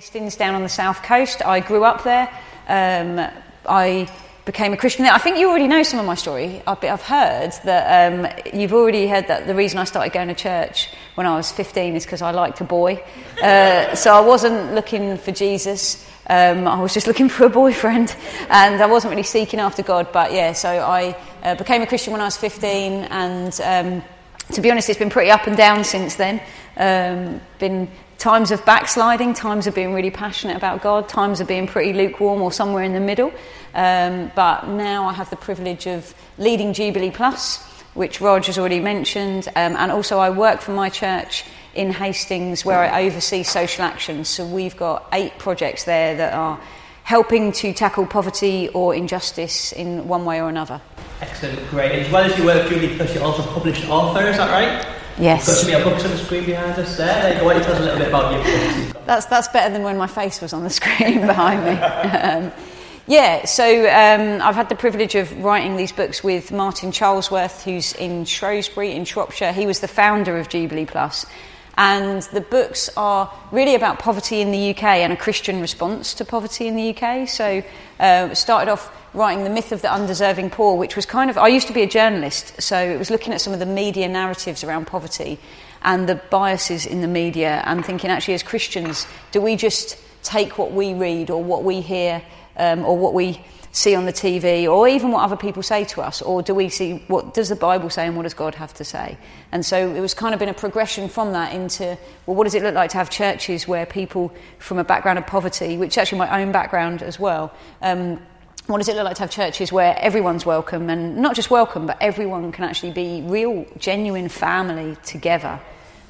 Hastings down on the south coast. I grew up there. Um, I became a Christian there. I think you already know some of my story. I've, I've heard that um, you've already heard that the reason I started going to church when I was 15 is because I liked a boy. Uh, so I wasn't looking for Jesus. Um, I was just looking for a boyfriend, and I wasn't really seeking after God. But yeah, so I uh, became a Christian when I was 15, and um, to be honest, it's been pretty up and down since then. Um, been times of backsliding, times of being really passionate about God, times of being pretty lukewarm or somewhere in the middle. Um, but now I have the privilege of leading Jubilee Plus, which Raj has already mentioned, um, and also I work for my church in Hastings where I oversee social action. So we've got eight projects there that are helping to tackle poverty or injustice in one way or another. Excellent, great. As well as you work Jubilee Plus, you're also a published author, is that right? Yes. Got some of your books on the screen behind us there. there you go. Why don't you tell us a little bit about your books? That's, that's better than when my face was on the screen behind me. Um, yeah, so um, I've had the privilege of writing these books with Martin Charlesworth, who's in Shrewsbury in Shropshire. He was the founder of Jubilee Plus. And the books are really about poverty in the UK and a Christian response to poverty in the UK. So, uh, started off writing The Myth of the Undeserving Poor, which was kind of, I used to be a journalist, so it was looking at some of the media narratives around poverty and the biases in the media and thinking, actually, as Christians, do we just take what we read or what we hear um, or what we see on the TV or even what other people say to us or do we see what does the Bible say and what does God have to say? And so it was kind of been a progression from that into well what does it look like to have churches where people from a background of poverty which actually my own background as well um, what does it look like to have churches where everyone's welcome and not just welcome but everyone can actually be real genuine family together?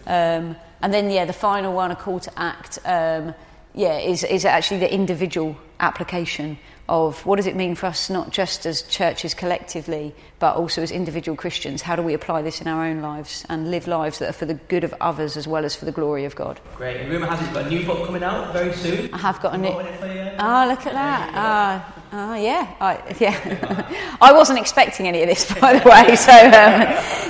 Um, and then yeah the final one a call to act um, yeah is, is actually the individual application of what does it mean for us not just as churches collectively but also as individual Christians how do we apply this in our own lives and live lives that are for the good of others as well as for the glory of God Great. And rumour has it you've got a new book coming out very soon. I have got a new Got one in for you? Oh look at that ah Ah, yeah, I, yeah. I wasn't expecting any of this, by the way. So um,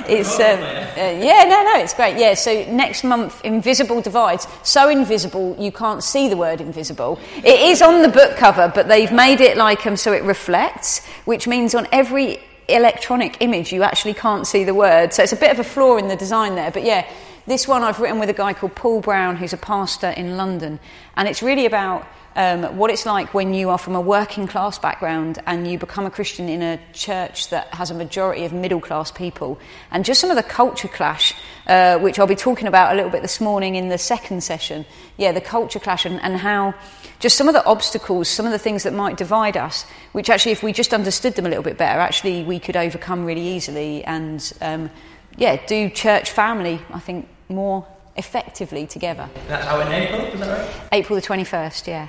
it's um, uh, yeah, no, no, it's great. Yeah. So next month, Invisible Divides. So invisible you can't see the word invisible. It is on the book cover, but they've made it like um, so it reflects, which means on every electronic image you actually can't see the word. So it's a bit of a flaw in the design there, but yeah. This one I've written with a guy called Paul Brown, who's a pastor in London, and it's really about um, what it's like when you are from a working class background and you become a Christian in a church that has a majority of middle class people, and just some of the culture clash, uh, which I'll be talking about a little bit this morning in the second session. Yeah, the culture clash and, and how just some of the obstacles, some of the things that might divide us, which actually, if we just understood them a little bit better, actually we could overcome really easily and, um, yeah, do church family, I think, more effectively together. That's out in April, is that right? April the 21st, yeah.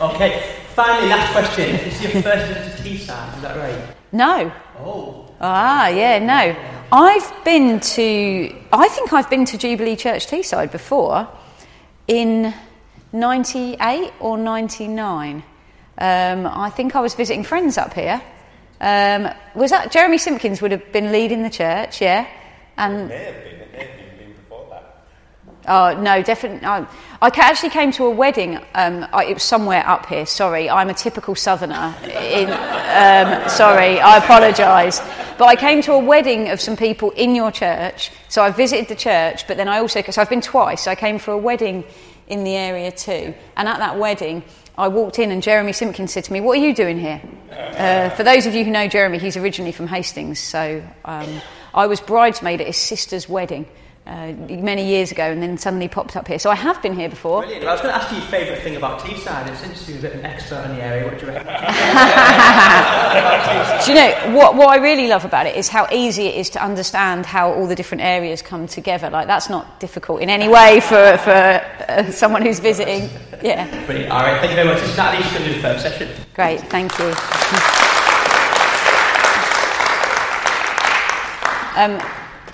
Okay, finally, last question. This is your first visit to Teesside, is that right? No. Oh. Ah, yeah, no. I've been to, I think I've been to Jubilee Church Teesside before in 98 or 99. Um, I think I was visiting friends up here. Um, was that Jeremy Simpkins would have been leading the church, yeah? And May have been. It may have even been before that. Oh no, definitely. I, actually came to a wedding. Um, I, it was somewhere up here. Sorry, I'm a typical Southerner. In, um, sorry, I apologise. But I came to a wedding of some people in your church. So I visited the church, but then I also so I've been twice. I came for a wedding in the area too, and at that wedding. I walked in and Jeremy Simpkins said to me, What are you doing here? Uh, for those of you who know Jeremy, he's originally from Hastings. So um, I was bridesmaid at his sister's wedding uh, many years ago and then suddenly popped up here. So I have been here before. Brilliant. Well, I was going to ask you your favourite thing about Teesside. It's since you're a bit of an expert in the area, what do you reckon? Do you know what, what I really love about it is how easy it is to understand how all the different areas come together. Like that's not difficult in any way for, for uh, someone who's visiting. Yeah, Brilliant. All right, thank you very much. Is Natalie. She's going to do the first session. great, thank you. Um,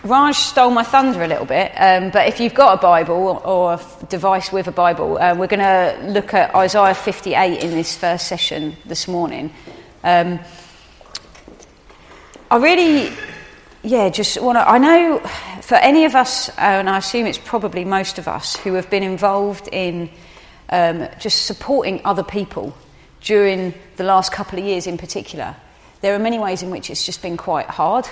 Raj stole my thunder a little bit, um, but if you've got a Bible or a device with a Bible, uh, we're going to look at Isaiah 58 in this first session this morning. Um, I really, yeah, just want to. I know for any of us, and I assume it's probably most of us, who have been involved in um, just supporting other people during the last couple of years in particular, there are many ways in which it's just been quite hard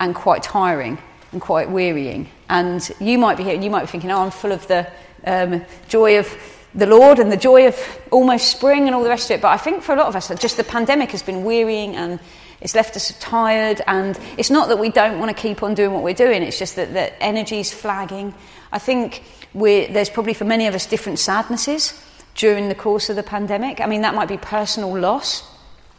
and quite tiring and quite wearying. And you might be here and you might be thinking, oh, I'm full of the um, joy of the Lord and the joy of almost spring and all the rest of it. But I think for a lot of us, just the pandemic has been wearying and it's left us tired. And it's not that we don't want to keep on doing what we're doing, it's just that the energy's flagging. I think there's probably for many of us different sadnesses during the course of the pandemic. I mean, that might be personal loss,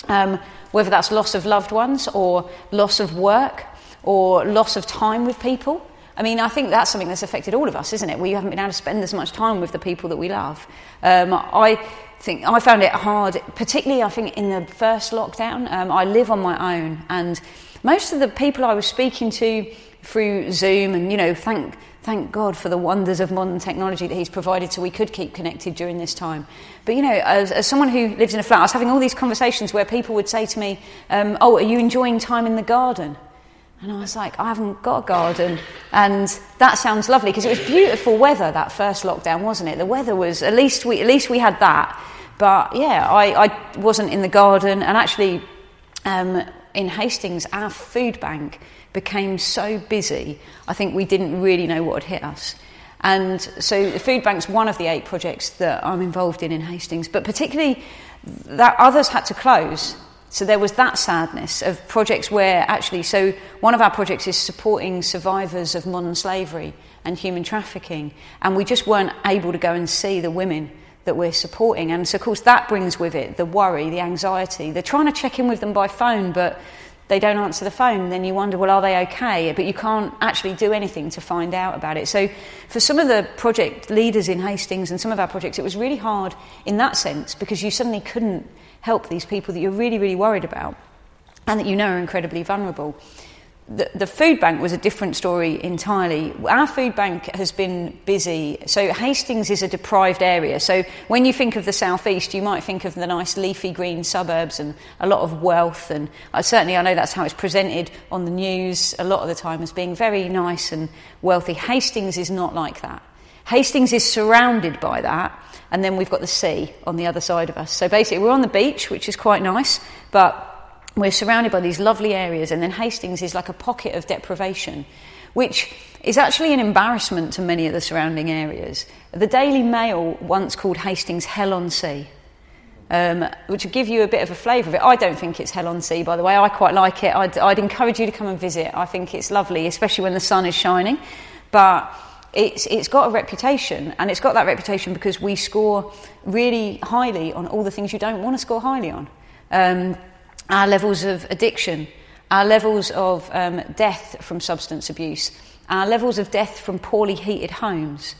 um, whether that's loss of loved ones or loss of work or loss of time with people. I mean, I think that's something that's affected all of us, isn't it? We haven't been able to spend as much time with the people that we love. Um, I think I found it hard, particularly I think in the first lockdown. Um, I live on my own, and most of the people I was speaking to through Zoom, and you know, thank thank God for the wonders of modern technology that He's provided, so we could keep connected during this time. But you know, as, as someone who lives in a flat, I was having all these conversations where people would say to me, um, "Oh, are you enjoying time in the garden?" And I was like, I haven't got a garden. And that sounds lovely because it was beautiful weather that first lockdown, wasn't it? The weather was, at least we, at least we had that. But yeah, I, I wasn't in the garden. And actually, um, in Hastings, our food bank became so busy, I think we didn't really know what had hit us. And so the food bank's one of the eight projects that I'm involved in in Hastings, but particularly that others had to close so there was that sadness of projects where actually, so one of our projects is supporting survivors of modern slavery and human trafficking, and we just weren't able to go and see the women that we're supporting. And so, of course, that brings with it the worry, the anxiety. They're trying to check in with them by phone, but they don't answer the phone. Then you wonder, well, are they okay? But you can't actually do anything to find out about it. So, for some of the project leaders in Hastings and some of our projects, it was really hard in that sense because you suddenly couldn't help these people that you're really, really worried about and that you know are incredibly vulnerable. The, the, food bank was a different story entirely. Our food bank has been busy. So, Hastings is a deprived area. So, when you think of the southeast, you might think of the nice leafy green suburbs and a lot of wealth. And uh, certainly, I know that's how it's presented on the news a lot of the time as being very nice and wealthy. Hastings is not like that. Hastings is surrounded by that, and then we've got the sea on the other side of us. So basically, we're on the beach, which is quite nice, but we're surrounded by these lovely areas, and then Hastings is like a pocket of deprivation, which is actually an embarrassment to many of the surrounding areas. The Daily Mail once called Hastings Hell on Sea. Um, which will give you a bit of a flavour of it. I don't think it's hell on sea, by the way. I quite like it. I'd, I'd encourage you to come and visit. I think it's lovely, especially when the sun is shining. But it's, it's got a reputation, and it's got that reputation because we score really highly on all the things you don't want to score highly on. Um, our levels of addiction, our levels of um, death from substance abuse, our levels of death from poorly heated homes,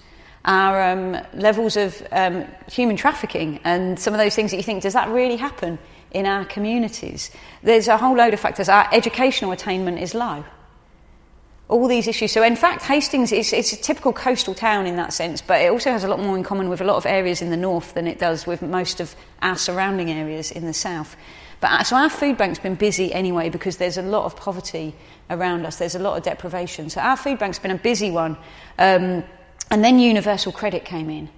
our um, levels of um, human trafficking, and some of those things that you think, does that really happen in our communities? There's a whole load of factors. Our educational attainment is low all these issues. So, in fact, Hastings is it's a typical coastal town in that sense, but it also has a lot more in common with a lot of areas in the north than it does with most of our surrounding areas in the south. But uh, so our food bank's been busy anyway because there's a lot of poverty around us. There's a lot of deprivation. So our food bank's been a busy one. Um, and then Universal Credit came in.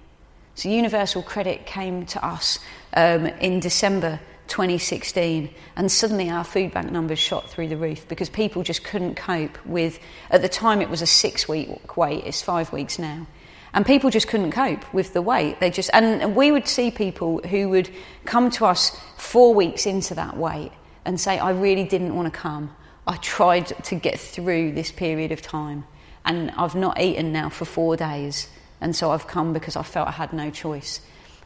So Universal Credit came to us um, in December 2016, and suddenly our food bank numbers shot through the roof because people just couldn't cope with. At the time, it was a six week wait, it's five weeks now. And people just couldn't cope with the wait. They just, and we would see people who would come to us four weeks into that wait and say, I really didn't want to come. I tried to get through this period of time, and I've not eaten now for four days, and so I've come because I felt I had no choice.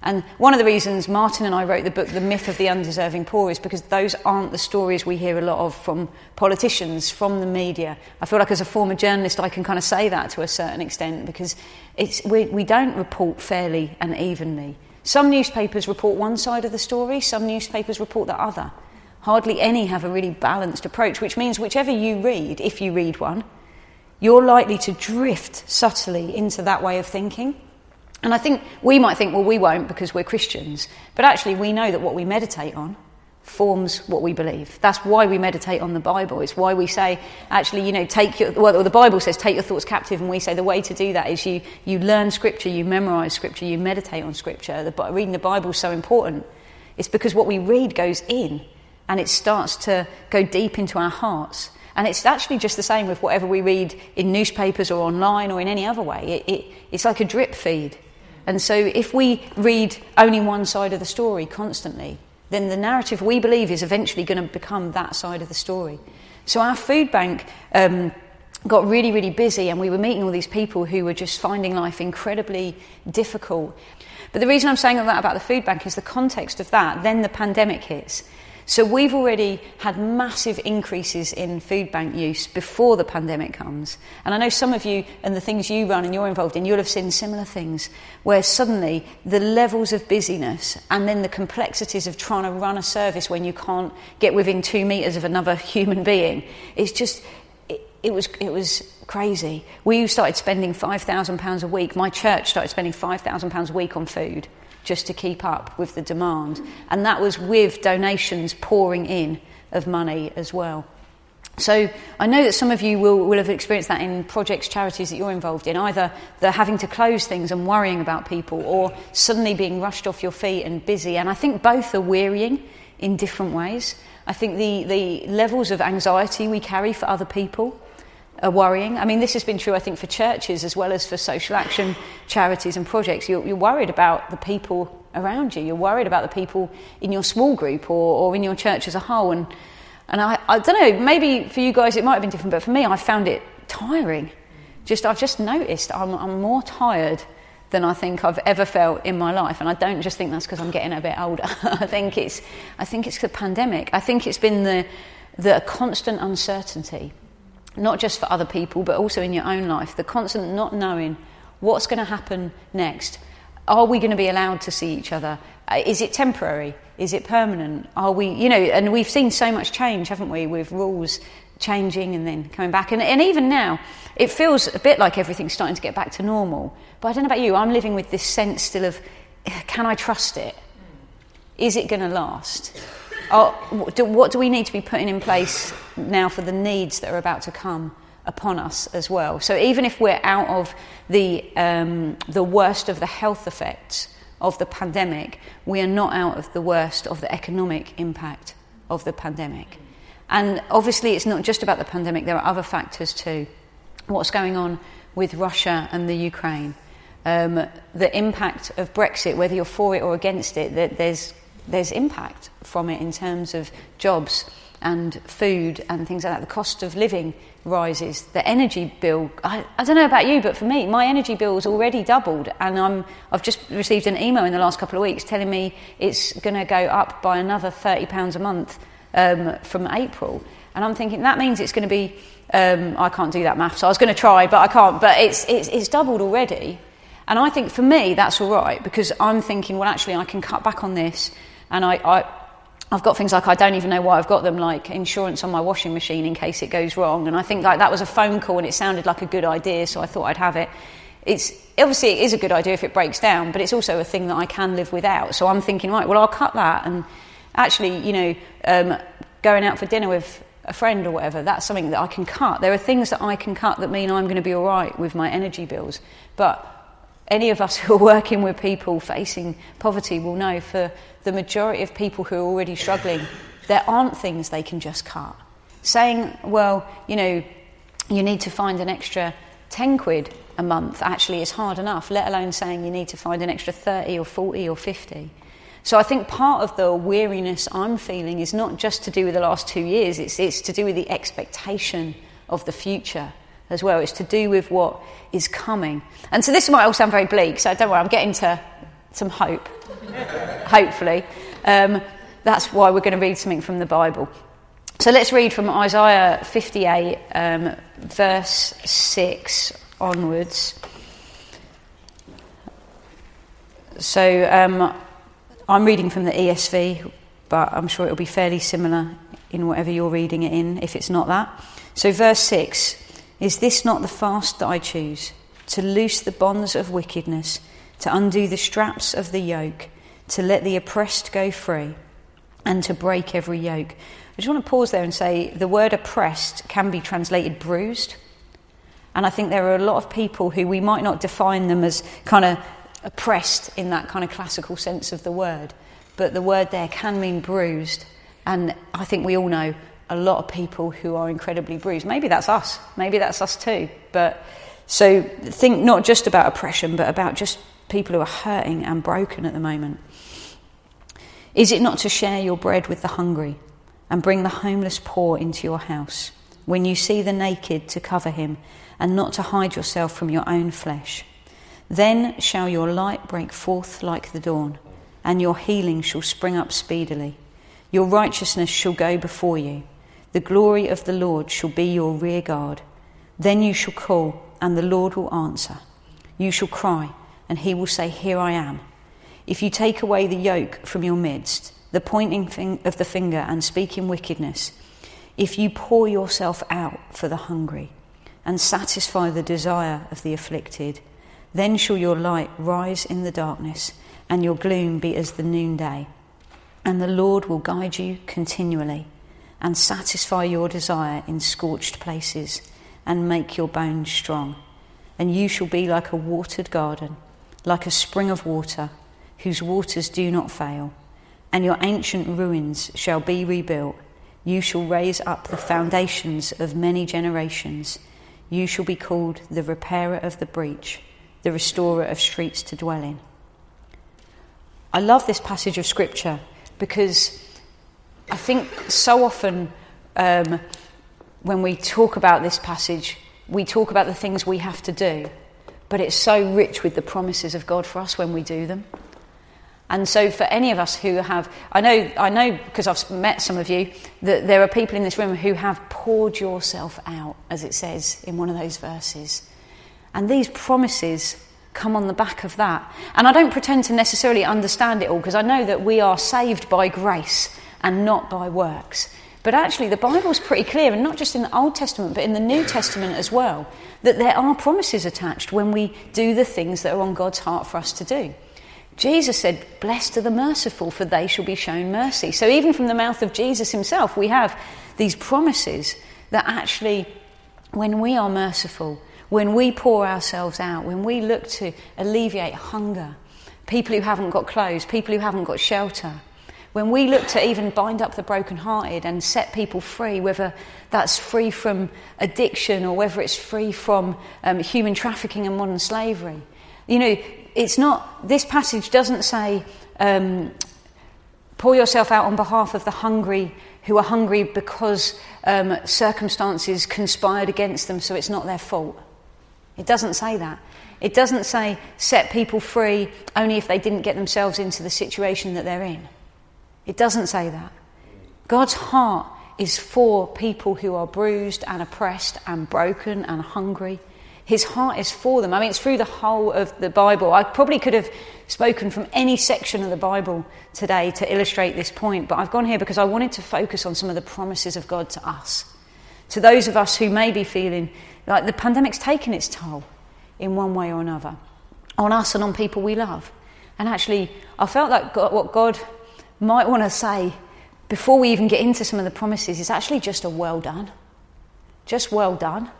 And one of the reasons Martin and I wrote the book, The Myth of the Undeserving Poor, is because those aren't the stories we hear a lot of from politicians, from the media. I feel like as a former journalist, I can kind of say that to a certain extent because it's, we, we don't report fairly and evenly. Some newspapers report one side of the story, some newspapers report the other. Hardly any have a really balanced approach, which means whichever you read, if you read one, you're likely to drift subtly into that way of thinking. And I think we might think, well, we won't because we're Christians. But actually, we know that what we meditate on, forms what we believe. That's why we meditate on the Bible. It's why we say, actually, you know, take your, well, the Bible says, take your thoughts captive, and we say the way to do that is you, you learn Scripture, you memorize Scripture, you meditate on Scripture. The, reading the Bible is so important. It's because what we read goes in and it starts to go deep into our hearts. And it's actually just the same with whatever we read in newspapers or online or in any other way. It, it, it's like a drip feed. And so if we read only one side of the story constantly, then the narrative we believe is eventually going to become that side of the story. So our food bank um, got really, really busy, and we were meeting all these people who were just finding life incredibly difficult. But the reason I'm saying all that about the food bank is the context of that. Then the pandemic hits. So we've already had massive increases in food bank use before the pandemic comes. And I know some of you and the things you run and you're involved in, you'll have seen similar things where suddenly the levels of busyness and then the complexities of trying to run a service when you can't get within two metres of another human being, it's just, it, it was, it was crazy. We started spending £5,000 a week. My church started spending £5,000 a week on food just to keep up with the demand. And that was with donations pouring in of money as well. So I know that some of you will, will have experienced that in projects, charities that you're involved in. Either they're having to close things and worrying about people, or suddenly being rushed off your feet and busy. And I think both are wearying in different ways. I think the, the levels of anxiety we carry for other people are worrying. I mean, this has been true, I think, for churches as well as for social action charities and projects. You're, you're worried about the people around you. You're worried about the people in your small group or, or in your church as a whole. And, and I, I don't know, maybe for you guys it might have been different, but for me, I found it tiring. Just, I've just noticed I'm, I'm more tired than I think I've ever felt in my life. And I don't just think that's because I'm getting a bit older. I think it's, I think it's the pandemic. I think it's been the, the constant uncertainty not just for other people, but also in your own life. The constant not knowing what's going to happen next. Are we going to be allowed to see each other? Uh, is it temporary? Is it permanent? Are we, you know, and we've seen so much change, haven't we, with rules changing and then coming back. And, and even now, it feels a bit like everything's starting to get back to normal. But I don't know about you, I'm living with this sense still of can I trust it? Is it going to last? What do we need to be putting in place now for the needs that are about to come upon us as well? So even if we're out of the, um, the worst of the health effects of the pandemic, we are not out of the worst of the economic impact of the pandemic. And obviously, it's not just about the pandemic, there are other factors too. What's going on with Russia and the Ukraine? Um, the impact of Brexit, whether you're for it or against it, that there's there's impact from it in terms of jobs and food and things like that. The cost of living rises. The energy bill, I, I don't know about you, but for me, my energy bill has already doubled. And I'm, I've just received an email in the last couple of weeks telling me it's going to go up by another £30 a month um, from April. And I'm thinking that means it's going to be, um, I can't do that math, so I was going to try, but I can't. But it's, it's, it's doubled already. And I think for me, that's all right because I'm thinking, well, actually, I can cut back on this and I, I, I've got things like I don't even know why I've got them, like insurance on my washing machine in case it goes wrong. And I think like that was a phone call and it sounded like a good idea, so I thought I'd have it. It's obviously it is a good idea if it breaks down, but it's also a thing that I can live without. So I'm thinking, right, well I'll cut that. And actually, you know, um, going out for dinner with a friend or whatever, that's something that I can cut. There are things that I can cut that mean I'm going to be all right with my energy bills. But any of us who are working with people facing poverty will know for the majority of people who are already struggling, there aren't things they can just cut. Saying, well, you know, you need to find an extra 10 quid a month actually is hard enough, let alone saying you need to find an extra 30 or 40 or 50. So I think part of the weariness I'm feeling is not just to do with the last two years, it's, it's to do with the expectation of the future as well. It's to do with what is coming. And so this might all sound very bleak, so don't worry, I'm getting to some hope, hopefully. Um, that's why we're going to read something from the Bible. So let's read from Isaiah 58, um, verse 6 onwards. So um, I'm reading from the ESV, but I'm sure it'll be fairly similar in whatever you're reading it in, if it's not that. So, verse 6 Is this not the fast that I choose? To loose the bonds of wickedness to undo the straps of the yoke, to let the oppressed go free, and to break every yoke. I just want to pause there and say the word oppressed can be translated bruised. And I think there are a lot of people who we might not define them as kind of oppressed in that kind of classical sense of the word, but the word there can mean bruised. And I think we all know a lot of people who are incredibly bruised. Maybe that's us. Maybe that's us too. But so think not just about oppression, but about just people who are hurting and broken at the moment. Is it not to share your bread with the hungry and bring the homeless poor into your house? When you see the naked, to cover him and not to hide yourself from your own flesh. Then shall your light break forth like the dawn, and your healing shall spring up speedily. Your righteousness shall go before you. The glory of the Lord shall be your rear guard. Then you shall call, and the Lord will answer. You shall cry, and he will say, Here I am. If you take away the yoke from your midst, the pointing of the finger and speaking wickedness, if you pour yourself out for the hungry and satisfy the desire of the afflicted, then shall your light rise in the darkness and your gloom be as the noonday. And the Lord will guide you continually and satisfy your desire in scorched places and make your bones strong. And you shall be like a watered garden, like a spring of water whose waters do not fail, and your ancient ruins shall be rebuilt. You shall raise up the foundations of many generations. You shall be called the repairer of the breach, the restorer of streets to dwell in. I love this passage of scripture because I think so often um, when we talk about this passage, we talk about the things we have to do, but it's so rich with the promises of God for us when we do them. And so, for any of us who have, I know, I know because I've met some of you, that there are people in this room who have poured yourself out, as it says in one of those verses. And these promises come on the back of that. And I don't pretend to necessarily understand it all because I know that we are saved by grace and not by works. But actually, the Bible's pretty clear, and not just in the Old Testament, but in the New Testament as well, that there are promises attached when we do the things that are on God's heart for us to do. Jesus said, Blessed are the merciful, for they shall be shown mercy. So, even from the mouth of Jesus himself, we have these promises that actually, when we are merciful, when we pour ourselves out, when we look to alleviate hunger, people who haven't got clothes, people who haven't got shelter, when we look to even bind up the brokenhearted and set people free, whether that's free from addiction or whether it's free from um, human trafficking and modern slavery, you know, it's not, this passage doesn't say, um, pour yourself out on behalf of the hungry who are hungry because um, circumstances conspired against them, so it's not their fault. It doesn't say that. It doesn't say set people free only if they didn't get themselves into the situation that they're in. It doesn't say that. God's heart is for people who are bruised and oppressed and broken and hungry his heart is for them. I mean, it's through the whole of the Bible. I probably could have spoken from any section of the Bible today to illustrate this point, but I've gone here because I wanted to focus on some of the promises of God to us. To those of us who may be feeling like the pandemic's taken its toll in one way or another on us and on people we love. And actually, I felt like God, what God might want to say before we even get into some of the promises is actually just a well done. Just well done.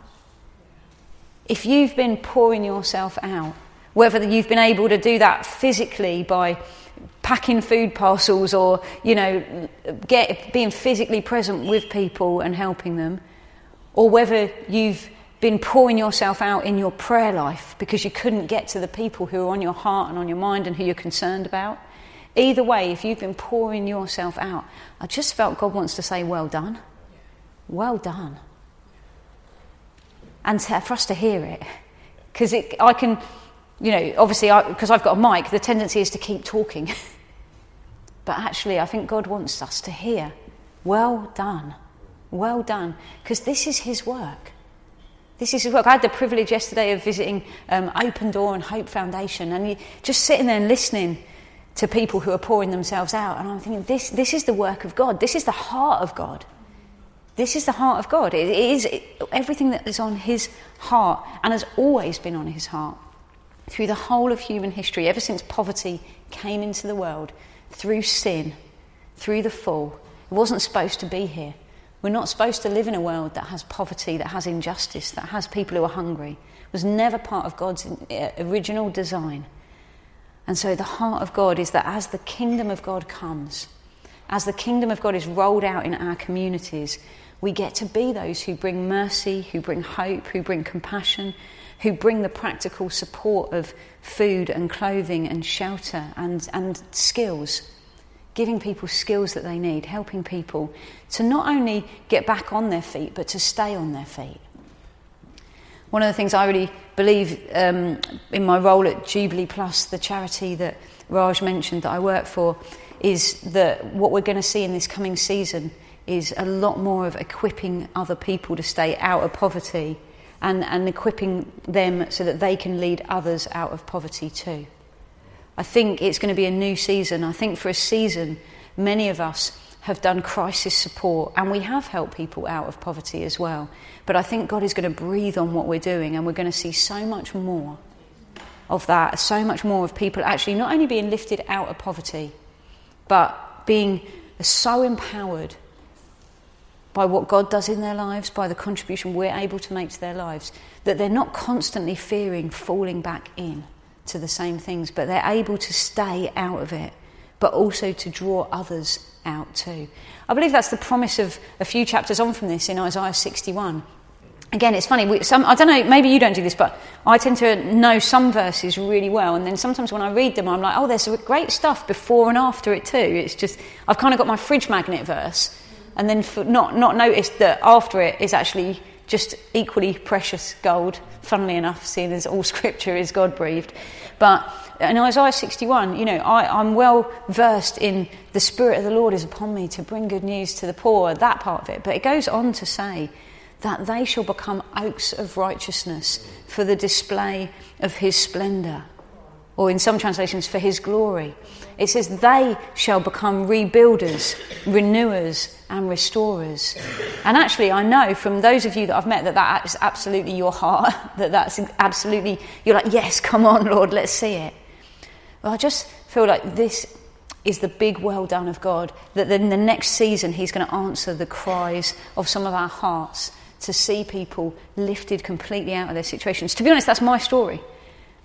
If you've been pouring yourself out, whether you've been able to do that physically by packing food parcels or, you know, get, being physically present with people and helping them, or whether you've been pouring yourself out in your prayer life because you couldn't get to the people who are on your heart and on your mind and who you're concerned about. Either way, if you've been pouring yourself out, I just felt God wants to say, Well done. Well done and to, for us to hear it. Because I can, you know, obviously, because I've got a mic, the tendency is to keep talking. but actually, I think God wants us to hear, well done, well done, because this is His work. This is His work. I had the privilege yesterday of visiting um, Open Door and Hope Foundation, and just sitting there and listening to people who are pouring themselves out. And I'm thinking, this, this is the work of God. This is the heart of God. This is the heart of God. It is everything that is on his heart and has always been on his heart through the whole of human history, ever since poverty came into the world, through sin, through the fall. It wasn't supposed to be here. We're not supposed to live in a world that has poverty, that has injustice, that has people who are hungry. It was never part of God's uh, original design. And so the heart of God is that as the kingdom of God comes, as the kingdom of God is rolled out in our communities, we get to be those who bring mercy, who bring hope, who bring compassion, who bring the practical support of food and clothing and shelter and, and skills giving people skills that they need, helping people to not only get back on their feet, but to stay on their feet. One of the things I really believe um, in my role at Jubilee Plus, the charity that Raj mentioned that I work for, is that what we're going to see in this coming season is a lot more of equipping other people to stay out of poverty and, and equipping them so that they can lead others out of poverty too. I think it's going to be a new season. I think for a season, many of us have done crisis support and we have helped people out of poverty as well. But I think God is going to breathe on what we're doing and we're going to see so much more of that, so much more of people actually not only being lifted out of poverty, but being so empowered by what God does in their lives, by the contribution we're able to make to their lives, that they're not constantly fearing falling back in to the same things, but they're able to stay out of it, but also to draw others out too. I believe that's the promise of a few chapters on from this in Isaiah 61. Again, it's funny. We, some, I don't know. Maybe you don't do this, but I tend to know some verses really well, and then sometimes when I read them, I'm like, "Oh, there's great stuff before and after it too." It's just I've kind of got my fridge magnet verse, and then not not noticed that after it is actually just equally precious gold, funnily enough, seeing as all scripture is God breathed. But in Isaiah 61, you know, I, am well versed in the Spirit of the Lord is upon me to bring good news to the poor, that part of it. But it goes on to say that they shall become oaks of righteousness for the display of his splendour or in some translations, for his glory. It says, they shall become rebuilders, renewers, and restorers. And actually, I know from those of you that I've met that that is absolutely your heart, that that's absolutely, you're like, yes, come on, Lord, let's see it. Well, I just feel like this is the big well done of God, that in the next season, He's going to answer the cries of some of our hearts to see people lifted completely out of their situations. To be honest, that's my story.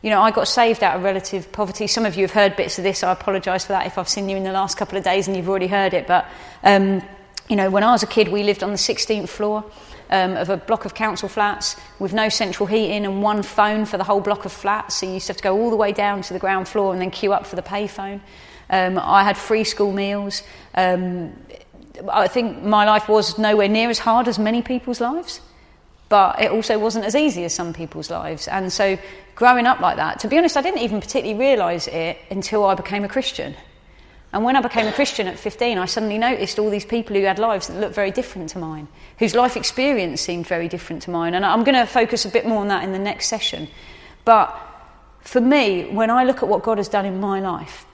You know, I got saved out of relative poverty. Some of you have heard bits of this. I apologise for that if I've seen you in the last couple of days and you've already heard it. But, um, you know, when I was a kid, we lived on the 16th floor um, of a block of council flats with no central heating and one phone for the whole block of flats. So you used to have to go all the way down to the ground floor and then queue up for the payphone. Um, I had free school meals. Um, I think my life was nowhere near as hard as many people's lives but it also wasn't as easy as some people's lives. And so, growing up like that, to be honest, I didn't even particularly realise it until I became a Christian. And when I became a Christian at 15, I suddenly noticed all these people who had lives that looked very different to mine, whose life experience seemed very different to mine. And I'm going to focus a bit more on that in the next session. But for me, when I look at what God has done in my life,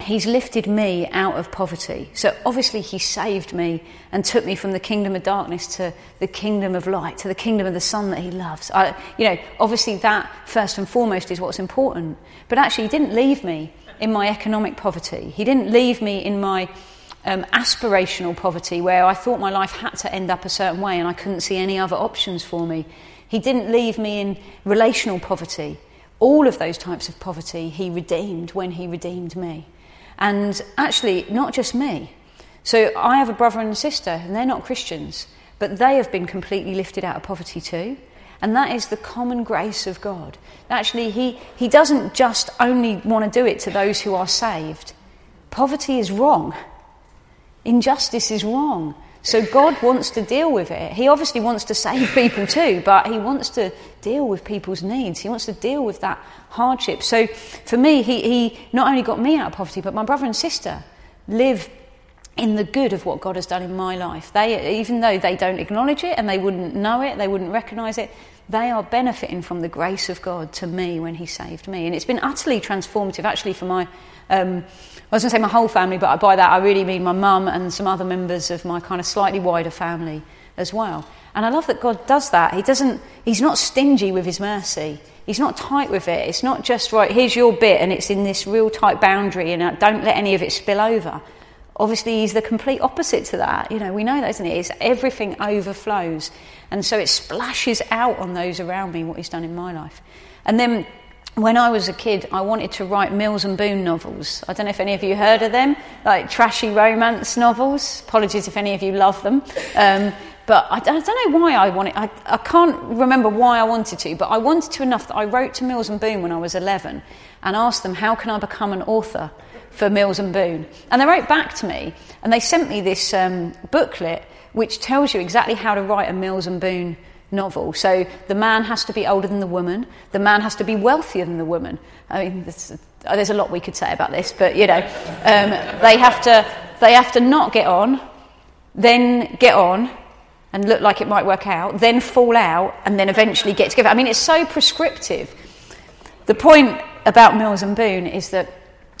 He's lifted me out of poverty. So obviously, He saved me and took me from the kingdom of darkness to the kingdom of light, to the kingdom of the Son that He loves. I, you know, obviously, that first and foremost is what's important. But actually, He didn't leave me in my economic poverty. He didn't leave me in my um, aspirational poverty where I thought my life had to end up a certain way and I couldn't see any other options for me. He didn't leave me in relational poverty. All of those types of poverty He redeemed when He redeemed me. And actually, not just me. So I have a brother and a sister, and they're not Christians, but they have been completely lifted out of poverty too. And that is the common grace of God. Actually, he, he doesn't just only want to do it to those who are saved. Poverty is wrong, injustice is wrong. So God wants to deal with it. He obviously wants to save people too, but He wants to deal with people's needs. He wants to deal with that hardship. So for me, He, he not only got me out of poverty, but my brother and sister live in the good of what God has done in my life. They, even though they don't acknowledge it and they wouldn't know it, they wouldn't recognize it, they are benefiting from the grace of God to me when He saved me. And it's been utterly transformative, actually, for my um, I was going to say my whole family, but by that I really mean my mum and some other members of my kind of slightly wider family as well. And I love that God does that. He doesn't, he's not stingy with his mercy. He's not tight with it. It's not just, right, here's your bit and it's in this real tight boundary and don't let any of it spill over. Obviously, he's the complete opposite to that. You know, we know that, isn't it? It's everything overflows. And so it splashes out on those around me what he's done in my life. And then when I was a kid, I wanted to write Mills and Boon novels. I don't know if any of you heard of them, like trashy romance novels. Apologies if any of you love them. Um, but I, I, don't know why I wanted. I, I can't remember why I wanted to, but I wanted to enough that I wrote to Mills and Boon when I was 11 and asked them, "How can I become an author for Mills and Boon. And they wrote back to me, and they sent me this um, booklet which tells you exactly how to write a Mills and Boon novel. So the man has to be older than the woman. The man has to be wealthier than the woman. I mean, there's, uh, there's a lot we could say about this, but you know, um, they have to they have to not get on, then get on, and look like it might work out, then fall out, and then eventually get together. I mean, it's so prescriptive. The point about Mills and Boon is that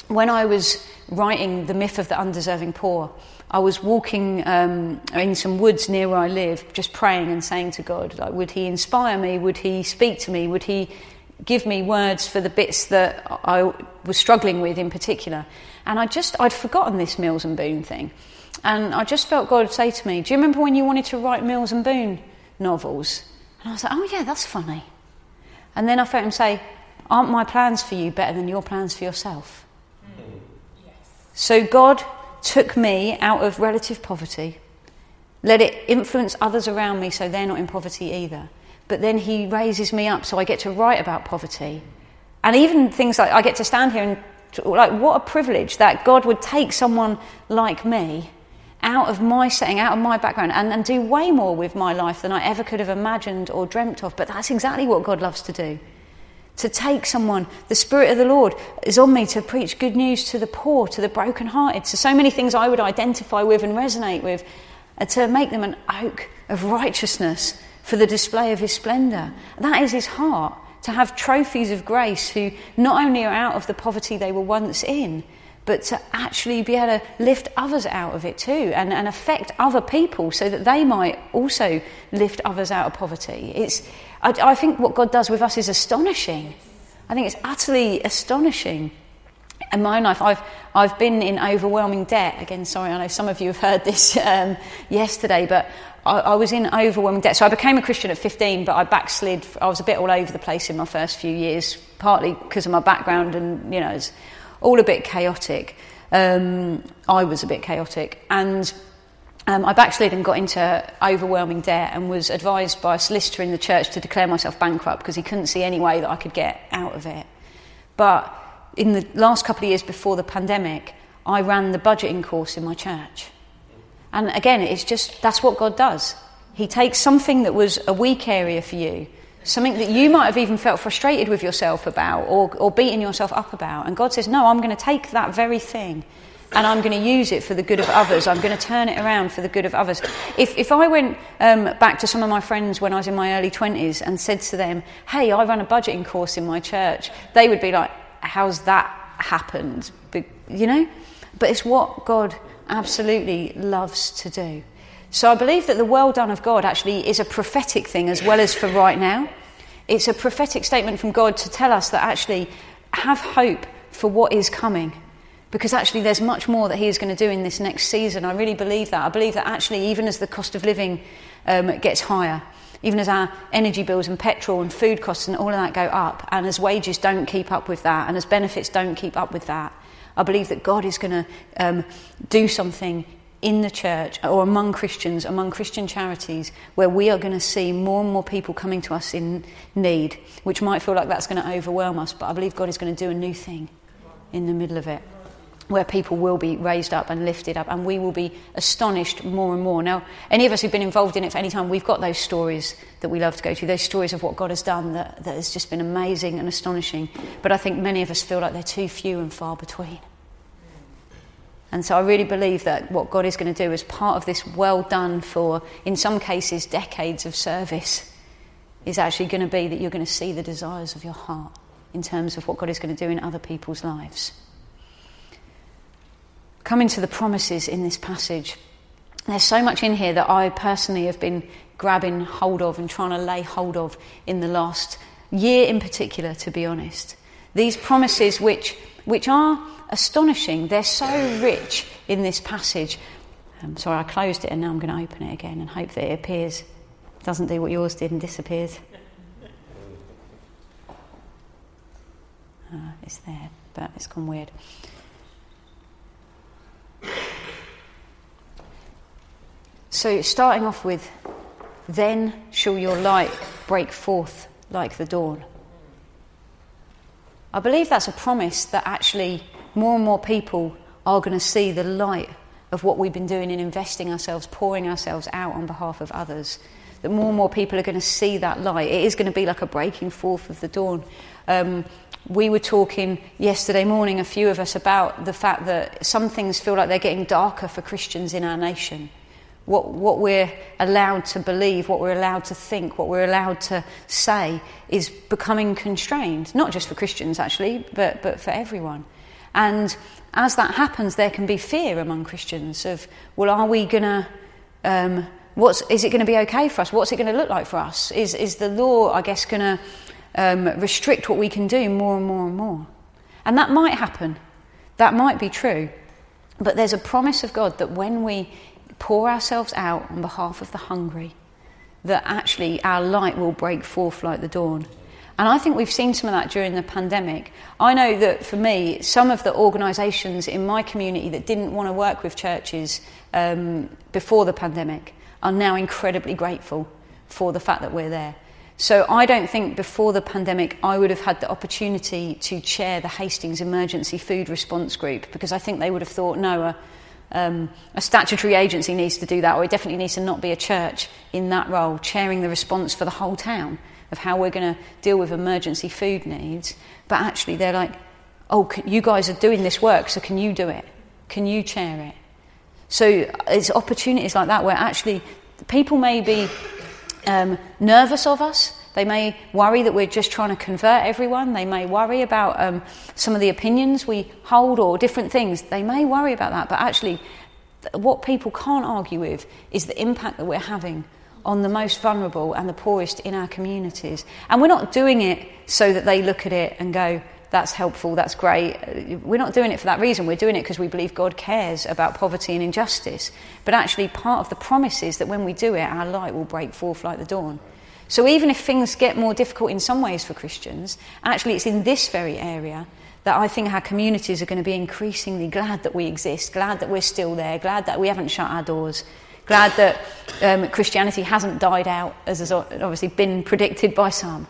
when I was writing The Myth of the Undeserving Poor, I was walking um, in some woods near where I live, just praying and saying to God, like, would He inspire me? Would He speak to me? Would He give me words for the bits that I was struggling with in particular? And I just, I'd forgotten this Mills and Boon thing. And I just felt God say to me, Do you remember when you wanted to write Mills and Boon novels? And I was like, Oh, yeah, that's funny. And then I felt Him say, Aren't my plans for you better than your plans for yourself? So God took me out of relative poverty, let it influence others around me so they're not in poverty either. But then he raises me up so I get to write about poverty. And even things like I get to stand here and, like, what a privilege that God would take someone like me out of my setting, out of my background, and, and do way more with my life than I ever could have imagined or dreamt of. But that's exactly what God loves to do to take someone. The Spirit of the Lord is on me to preach good news to the poor, to the brokenhearted, to so many things I would identify with and resonate with, and to make them an oak of righteousness for the display of His splendour. That is His heart, to have trophies of grace who not only are out of the poverty they were once in, but to actually be able to lift others out of it too and, and affect other people so that they might also lift others out of poverty. It's, I, I think what God does with us is astonishing. I think it's utterly astonishing. In my own life, I've, I've been in overwhelming debt. Again, sorry, I know some of you have heard this um, yesterday, but I, I, was in overwhelming debt. So I became a Christian at 15, but I backslid. I was a bit all over the place in my first few years, partly because of my background and, you know, it's all a bit chaotic. Um, I was a bit chaotic. And um, I backslid then got into overwhelming debt and was advised by a solicitor in the church to declare myself bankrupt because he couldn't see any way that I could get out of it. But in the last couple of years before the pandemic, I ran the budgeting course in my church. And again, it's just that's what God does. He takes something that was a weak area for you, something that you might have even felt frustrated with yourself about or, or beating yourself up about. And God says, No, I'm going to take that very thing and I'm going to use it for the good of others. I'm going to turn it around for the good of others. If, if I went um, back to some of my friends when I was in my early 20s and said to them, hey, I run a budgeting course in my church, they would be like, how's that happened? But, You know? But it's what God absolutely loves to do. So I believe that the well done of God actually is a prophetic thing as well as for right now. It's a prophetic statement from God to tell us that actually have hope for what is coming because actually there's much more that he is going to do in this next season. I really believe that. I believe that actually, even as the cost of living um, gets higher, even as our energy bills and petrol and food costs and all of that go up, and as wages don't keep up with that, and as benefits don't keep up with that, I believe that God is going to um, do something in the church or among Christians, among Christian charities, where we are going to see more and more people coming to us in need, which might feel like that's going to overwhelm us, but I believe God is going to do a new thing in the middle of it where people will be raised up and lifted up, and we will be astonished more and more. Now, any of us who've been involved in it for any time, we've got those stories that we love to go to, those stories of what God has done that, that has just been amazing and astonishing. But I think many of us feel like they're too few and far between. And so I really believe that what God is going to do as part of this well done for, in some cases, decades of service, is actually going to be that you're going to see the desires of your heart in terms of what God is going to do in other people's lives coming to the promises in this passage. There's so much in here that I personally have been grabbing hold of and trying to lay hold of in the last year in particular, to be honest. These promises, which, which are astonishing, they're so rich in this passage. Um, sorry, I closed it and now I'm going to open it again and hope that it appears. Doesn't do what yours did and disappears. Uh, it's there, but it's gone weird. So, starting off with, then shall your light break forth like the dawn. I believe that's a promise that actually more and more people are going to see the light of what we've been doing in investing ourselves, pouring ourselves out on behalf of others. That more and more people are going to see that light. It is going to be like a breaking forth of the dawn. Um, we were talking yesterday morning, a few of us, about the fact that some things feel like they're getting darker for Christians in our nation. What, what we're allowed to believe, what we're allowed to think, what we're allowed to say is becoming constrained, not just for Christians actually, but, but for everyone. And as that happens, there can be fear among Christians of, well, are we going to, um, what's, is it going to be okay for us? What's it going to look like for us? Is, is the law, I guess, going to um, restrict what we can do more and more and more? And that might happen. That might be true. But there's a promise of God that when we pour ourselves out on behalf of the hungry, that actually our light will break forth like the dawn. And I think we've seen some of that during the pandemic. I know that for me, some of the organisations in my community that didn't want to work with churches um, before the pandemic are now incredibly grateful for the fact that we're there. So I don't think before the pandemic I would have had the opportunity to chair the Hastings Emergency Food Response Group because I think they would have thought, no, a, um, a statutory agency needs to do that, or it definitely needs to not be a church in that role, chairing the response for the whole town of how we're going to deal with emergency food needs. But actually, they're like, oh, you guys are doing this work, so can you do it? Can you chair it? So it's opportunities like that where actually people may be um, nervous of us. They may worry that we're just trying to convert everyone. They may worry about um, some of the opinions we hold or different things. They may worry about that. But actually, what people can't argue with is the impact that we're having on the most vulnerable and the poorest in our communities. And we're not doing it so that they look at it and go, that's helpful, that's great. We're not doing it for that reason. We're doing it because we believe God cares about poverty and injustice. But actually, part of the promise is that when we do it, our light will break forth like the dawn. So even if things get more difficult in some ways for Christians, actually, it's in this very area that I think our communities are going to be increasingly glad that we exist, glad that we're still there, glad that we haven't shut our doors, Glad that um, Christianity hasn't died out, as has obviously been predicted by some.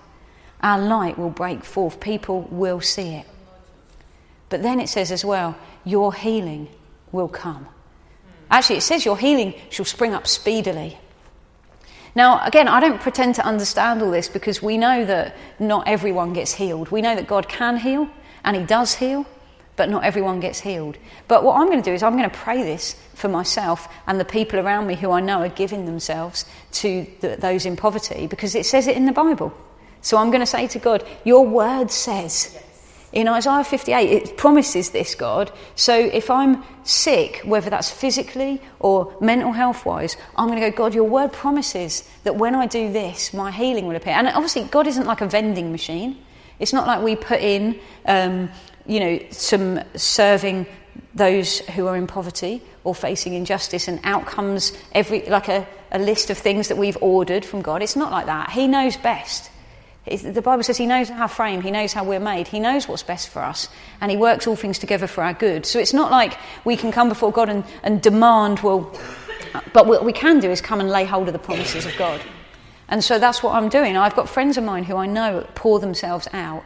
Our light will break forth, people will see it. But then it says as well, your healing will come. Actually, it says your healing shall spring up speedily. Now, again, I don't pretend to understand all this because we know that not everyone gets healed. We know that God can heal, and He does heal but not everyone gets healed. But what I'm going to do is I'm going to pray this for myself and the people around me who I know are giving themselves to the, those in poverty because it says it in the Bible. So I'm going to say to God, Your word says. In Isaiah 58, it promises this, God. So if I'm sick, whether that's physically or mental health wise, I'm going to go, God, your word promises that when I do this, my healing will appear. And obviously, God isn't like a vending machine. It's not like we put in um, you know, some serving those who are in poverty or facing injustice and outcomes, every, like a, a list of things that we've ordered from God. It's not like that. He knows best. The Bible says He knows our frame, He knows how we're made, He knows what's best for us, and He works all things together for our good. So it's not like we can come before God and, and demand, well, but what we can do is come and lay hold of the promises of God. And so that's what I'm doing. I've got friends of mine who I know pour themselves out,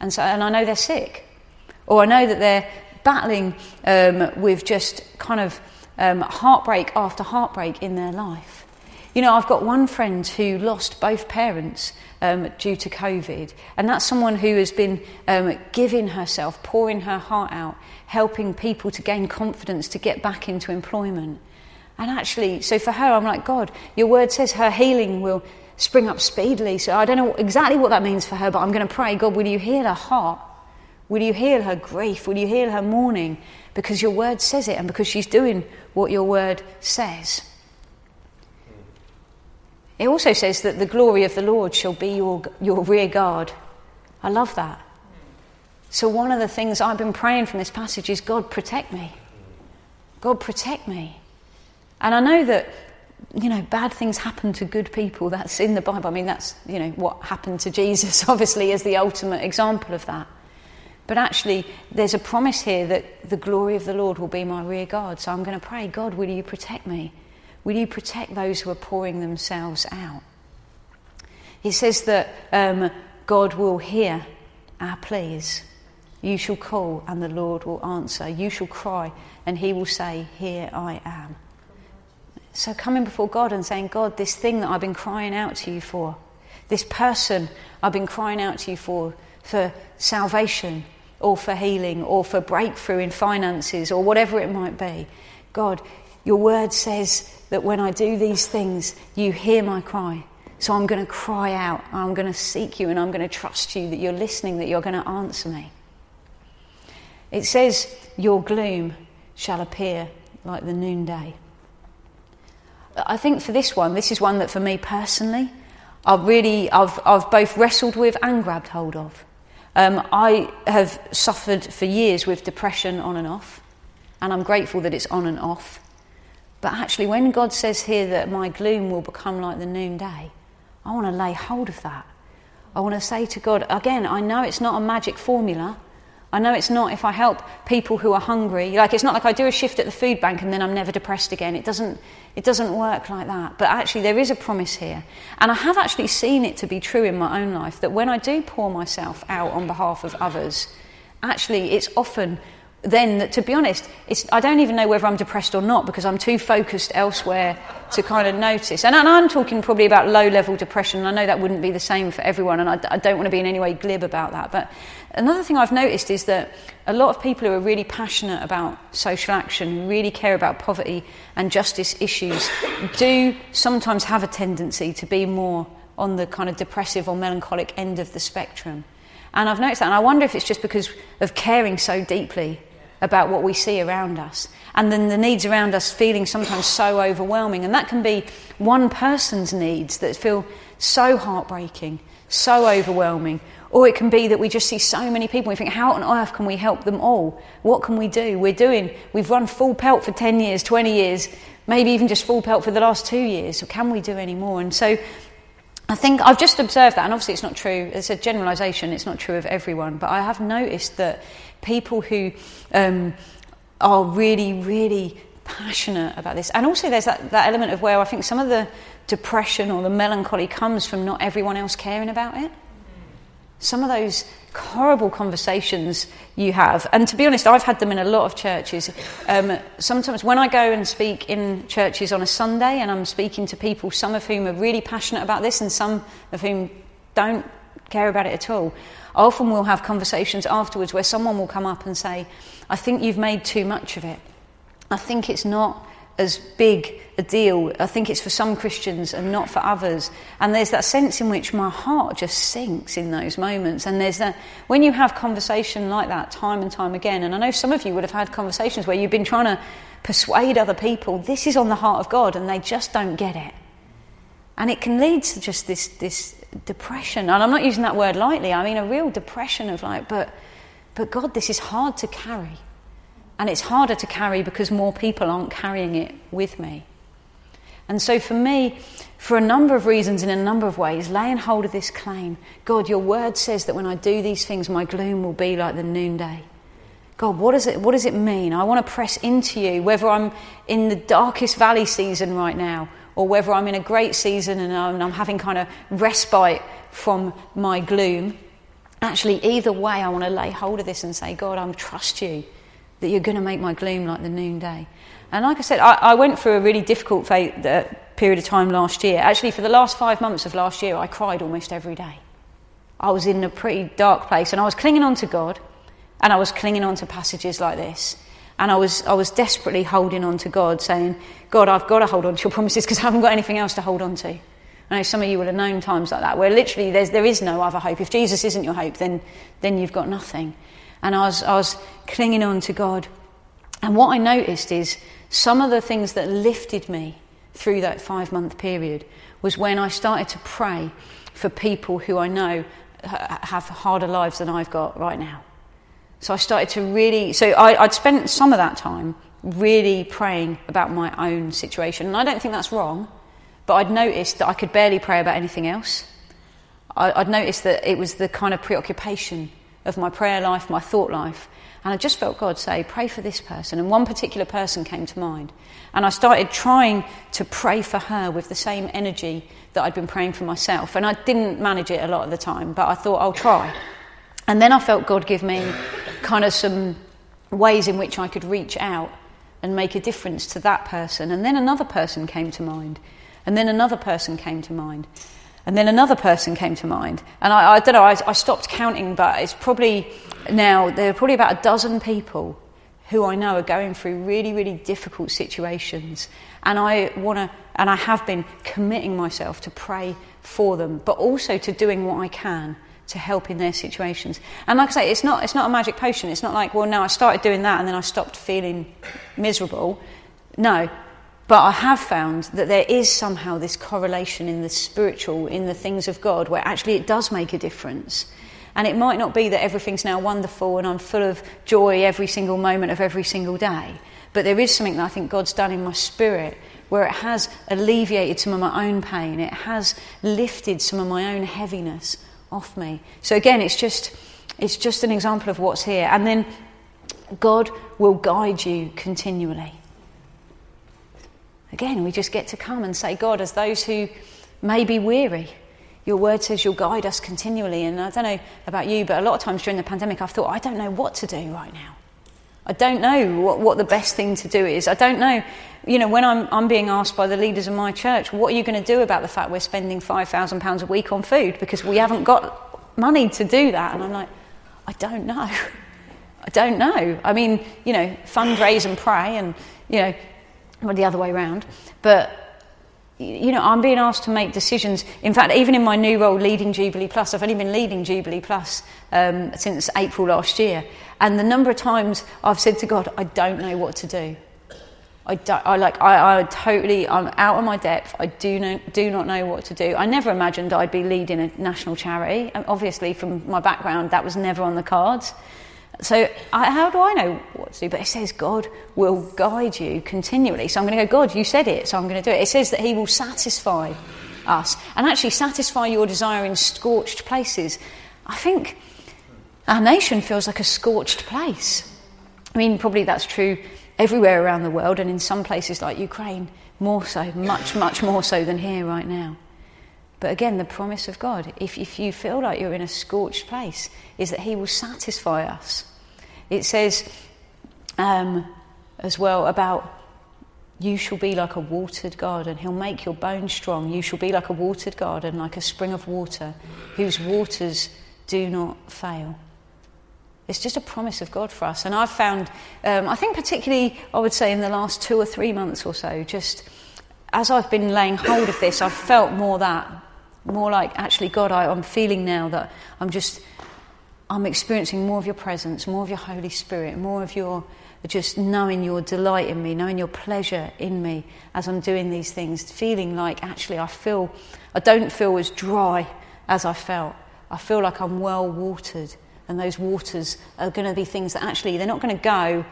and, so, and I know they're sick. Or I know that they're battling um, with just kind of um, heartbreak after heartbreak in their life. You know, I've got one friend who lost both parents um, due to COVID, and that's someone who has been um, giving herself, pouring her heart out, helping people to gain confidence to get back into employment. And actually, so for her, I'm like, God, your word says her healing will spring up speedily. So I don't know exactly what that means for her, but I'm going to pray, God, will you heal her heart? Will you heal her grief? Will you heal her mourning? Because your word says it and because she's doing what your word says. It also says that the glory of the Lord shall be your, your rear guard. I love that. So, one of the things I've been praying from this passage is God, protect me. God, protect me. And I know that, you know, bad things happen to good people. That's in the Bible. I mean, that's, you know, what happened to Jesus, obviously, is the ultimate example of that. But actually, there's a promise here that the glory of the Lord will be my rear guard. So I'm going to pray, God, will you protect me? Will you protect those who are pouring themselves out? He says that um, God will hear our pleas. You shall call, and the Lord will answer. You shall cry, and he will say, Here I am. So coming before God and saying, God, this thing that I've been crying out to you for, this person I've been crying out to you for, for salvation or for healing or for breakthrough in finances or whatever it might be. God, your word says that when I do these things, you hear my cry. So I'm going to cry out, I'm going to seek you, and I'm going to trust you that you're listening, that you're going to answer me. It says, Your gloom shall appear like the noonday. I think for this one, this is one that for me personally, I've really, I've, I've both wrestled with and grabbed hold of. Um, I have suffered for years with depression on and off, and I'm grateful that it's on and off. But actually, when God says here that my gloom will become like the noonday, I want to lay hold of that. I want to say to God, again, I know it's not a magic formula. I know it's not if I help people who are hungry. Like, it's not like I do a shift at the food bank and then I'm never depressed again. It doesn't, it doesn't work like that. But actually, there is a promise here. And I have actually seen it to be true in my own life that when I do pour myself out on behalf of others, actually, it's often then to be honest, I don't even know whether I'm depressed or not because I'm too focused elsewhere to kind of notice. And, and I'm talking probably about low level depression, and I know that wouldn't be the same for everyone, and I, I, don't want to be in any way glib about that. But another thing I've noticed is that a lot of people who are really passionate about social action, really care about poverty and justice issues, do sometimes have a tendency to be more on the kind of depressive or melancholic end of the spectrum. And I've noticed that, and I wonder if it's just because of caring so deeply about what we see around us. And then the needs around us feeling sometimes so overwhelming. And that can be one person's needs that feel so heartbreaking, so overwhelming. Or it can be that we just see so many people we think, how on earth can we help them all? What can we do? We're doing, we've run full pelt for 10 years, 20 years, maybe even just full pelt for the last two years. So can we do any more? And so I think I've just observed that, and obviously it's not true, it's a generalisation, it's not true of everyone, but I have noticed that people who um, are really, really passionate about this, and also there's that, that element of where I think some of the depression or the melancholy comes from not everyone else caring about it. Some of those horrible conversations you have. And to be honest, I've had them in a lot of churches. Um, sometimes when I go and speak in churches on a Sunday and I'm speaking to people, some of whom are really passionate about this and some of whom don't care about it at all, often will have conversations afterwards where someone will come up and say, I think you've made too much of it. I think it's not as big a deal. I think it's for some Christians and not for others. And there's that sense in which my heart just sinks in those moments. And there's that, when you have conversation like that time and time again, and I know some of you would have had conversations where you've been trying to persuade other people this is on the heart of God and they just don't get it. And it can lead to just this, this depression. And I'm not using that word lightly, I mean a real depression of like, but, but God, this is hard to carry. And it's harder to carry because more people aren't carrying it with me. And so, for me, for a number of reasons, in a number of ways, laying hold of this claim God, your word says that when I do these things, my gloom will be like the noonday. God, what does it, what does it mean? I want to press into you, whether I'm in the darkest valley season right now, or whether I'm in a great season and I'm, I'm having kind of respite from my gloom. Actually, either way, I want to lay hold of this and say, God, I trust you that you're going to make my gloom like the noonday. And like I said, I, I went through a really difficult uh, period of time last year. Actually, for the last five months of last year, I cried almost every day. I was in a pretty dark place and I was clinging on to God and I was clinging on to passages like this. And I was, I was desperately holding on to God, saying, God, I've got to hold on to your promises because I haven't got anything else to hold on to. I know some of you will have known times like that where literally there's, there is no other hope. If Jesus isn't your hope, then, then you've got nothing. And I was, I was clinging on to God. And what I noticed is some of the things that lifted me through that five month period was when I started to pray for people who I know have harder lives than I've got right now. So I started to really, so I, would spent some of that time really praying about my own situation. And I don't think that's wrong, but I'd noticed that I could barely pray about anything else. I, would noticed that it was the kind of preoccupation of my prayer life, my thought life. And I just felt God say, pray for this person. And one particular person came to mind. And I started trying to pray for her with the same energy that I'd been praying for myself. And I didn't manage it a lot of the time, but I thought I'll try. And then I felt God give me kind of some ways in which I could reach out and make a difference to that person. And then another person came to mind. And then another person came to mind. And then another person came to mind. And I, I don't know, I, I stopped counting, but it's probably now, there are probably about a dozen people who I know are going through really, really difficult situations. And I want to, and I have been committing myself to pray for them, but also to doing what I can to help in their situations. And like I say, it's not, it's not a magic potion. It's not like, well, now I started doing that and then I stopped feeling miserable. No. But I have found that there is somehow this correlation in the spiritual, in the things of God, where actually it does make a difference. And it might not be that everything's now wonderful and I'm full of joy every single moment of every single day. But there is something that I think God's done in my spirit where it has alleviated some of my own pain. It has lifted some of my own heaviness off me. So again, it's just, it's just an example of what's here. And then God will guide you continually. Again, we just get to come and say, God, as those who may be weary, your word says you'll guide us continually. And I don't know about you, but a lot of times during the pandemic, I've thought, I don't know what to do right now. I don't know what, what the best thing to do is. I don't know, you know, when I'm, I'm being asked by the leaders of my church, what are you going to do about the fact we're spending £5,000 a week on food because we haven't got money to do that? And I'm like, I don't know. I don't know. I mean, you know, fundraise and pray and, you know, or the other way around. But you know, I'm being asked to make decisions. In fact, even in my new role leading Jubilee Plus, I've only been leading Jubilee Plus um, since April last year. And the number of times I've said to God, I don't know what to do. I, don't, I like I, I totally I'm out of my depth. I do know, do not know what to do. I never imagined I'd be leading a national charity. And obviously, from my background, that was never on the cards. So, I, how do I know what to do? But it says God will guide you continually. So, I'm going to go, God, you said it, so I'm going to do it. It says that He will satisfy us and actually satisfy your desire in scorched places. I think our nation feels like a scorched place. I mean, probably that's true everywhere around the world, and in some places like Ukraine, more so, much, much more so than here right now. But again, the promise of God, if, if you feel like you're in a scorched place, is that He will satisfy us. It says um, as well about you shall be like a watered garden. He'll make your bones strong. You shall be like a watered garden, like a spring of water, whose waters do not fail. It's just a promise of God for us. And I've found, um, I think, particularly, I would say, in the last two or three months or so, just as I've been laying hold of this, I've felt more that, more like, actually, God, I, I'm feeling now that I'm just I'm experiencing more of your presence, more of your Holy Spirit, more of your just knowing your delight in me, knowing your pleasure in me as I'm doing these things, feeling like actually I feel, I don't feel as dry as I felt. I feel like I'm well watered, and those waters are going to be things that actually they're not going to go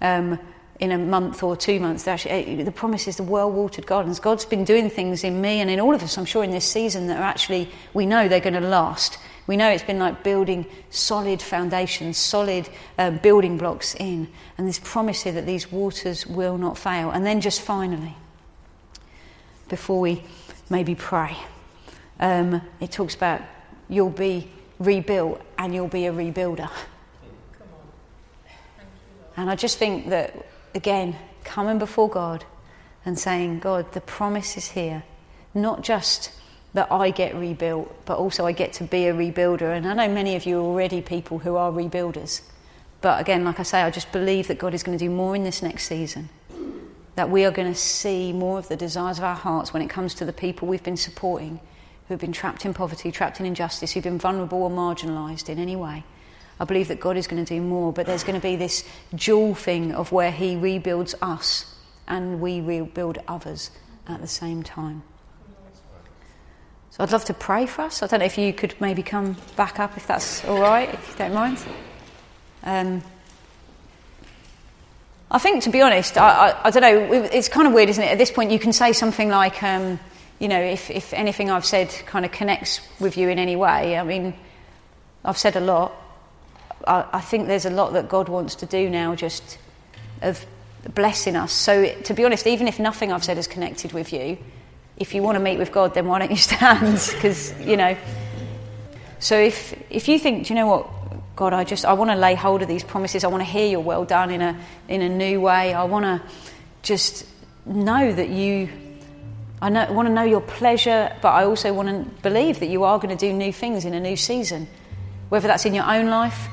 um, in a month or two months. Actually, the promise is the well watered gardens. God's been doing things in me and in all of us, I'm sure, in this season that are actually, we know they're going to last. We know it's been like building solid foundations, solid uh, building blocks in. And this promise here that these waters will not fail. And then just finally, before we maybe pray, um, it talks about you'll be rebuilt and you'll be a rebuilder. And I just think that, again, coming before God and saying, God, the promise is here, not just that I get rebuilt, but also I get to be a rebuilder. And I know many of you are already people who are rebuilders. But again, like I say, I just believe that God is going to do more in this next season. That we are going to see more of the desires of our hearts when it comes to the people we've been supporting who have been trapped in poverty, trapped in injustice, who've been vulnerable or marginalised in any way. I believe that God is going to do more, but there's going to be this dual thing of where He rebuilds us and we rebuild others at the same time. So I'd love to pray for us. I don't know if you could maybe come back up if that's all right, if you don't mind. Um, I think, to be honest, I, I, I, don't know, it's kind of weird, isn't it? At this point, you can say something like, um, you know, if, if anything I've said kind of connects with you in any way, I mean, I've said a lot. I, I think there's a lot that God wants to do now, just of blessing us. So, to be honest, even if nothing I've said has connected with you, if you want to meet with God, then why don't you stand? Because, you know. So, if, if you think, do you know what, God, I just I want to lay hold of these promises. I want to hear your well done in a in a new way. I want to just know that you I know, want to know your pleasure, but I also want to believe that you are going to do new things in a new season, whether that's in your own life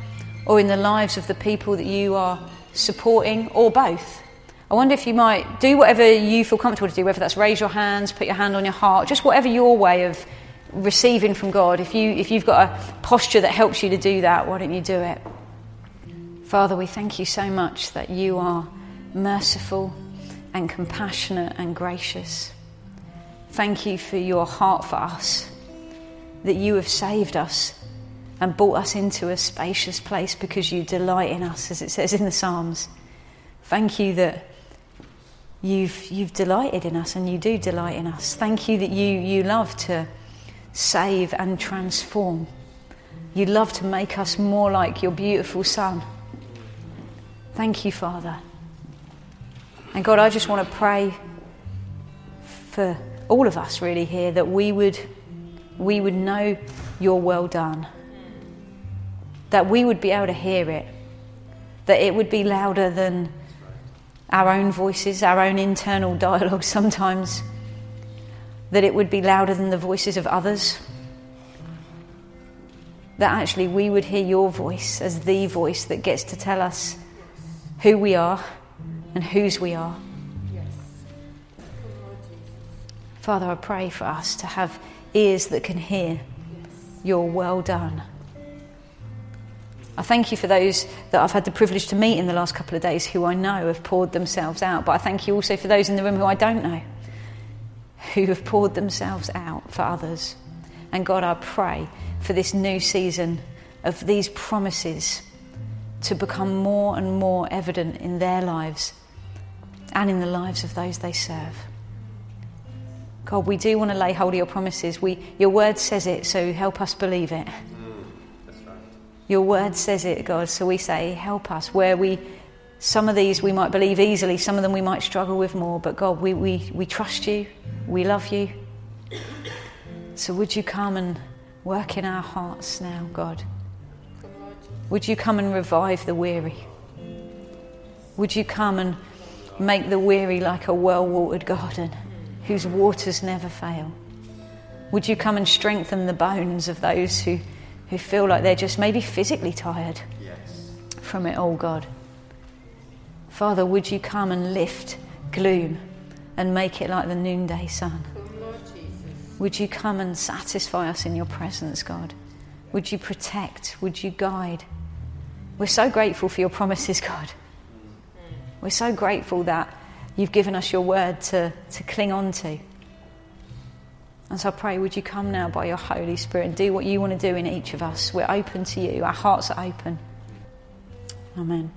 or in the lives of the people that you are supporting, or both. I wonder if you might do whatever you feel comfortable to do, whether that's raise your hands, put your hand on your heart, just whatever your way of receiving from God. If, you, if you've got a posture that helps you to do that, why don't you do it? Father, we thank you so much that you are merciful and compassionate and gracious. Thank you for your heart for us, that you have saved us and brought us into a spacious place because you delight in us, as it says in the Psalms. Thank you that you've, you've delighted in us and you do delight in us. Thank you that you, you love to save and transform. You love to make us more like your beautiful Son. Thank you, Father. And God, I just want to pray for all of us really here that we would, we would know your well done. That we would be able to hear it, that it would be louder than our own voices, our own internal dialogue sometimes, that it would be louder than the voices of others, that actually we would hear your voice as the voice that gets to tell us who we are and whose we are. Father, I pray for us to have ears that can hear your well done. I thank you for those that I've had the privilege to meet in the last couple of days who I know have poured themselves out. But I thank you also for those in the room who I don't know, who have poured themselves out for others. And God, I pray for this new season of these promises to become more and more evident in their lives and in the lives of those they serve. God, we do want to lay hold of your promises. We, your word says it, so help us believe it. Your word says it, God. So we say, help us. Where we, some of these we might believe easily, some of them we might struggle with more. But God, we, we, we trust you. We love you. So would you come and work in our hearts now, God? Would you come and revive the weary? Would you come and make the weary like a well watered garden whose waters never fail? Would you come and strengthen the bones of those who who feel like they're just maybe physically tired yes. from it all, God. Father, would you come and lift gloom and make it like the noonday sun? Oh, would you come and satisfy us in your presence, God? Would you protect? Would you guide? We're so grateful for your promises, God. Mm. We're so grateful that you've given us your word to, to cling on to. And so I pray, would you come now by your Holy Spirit and do what you want to do in each of us? We're open to you, our hearts are open. Amen.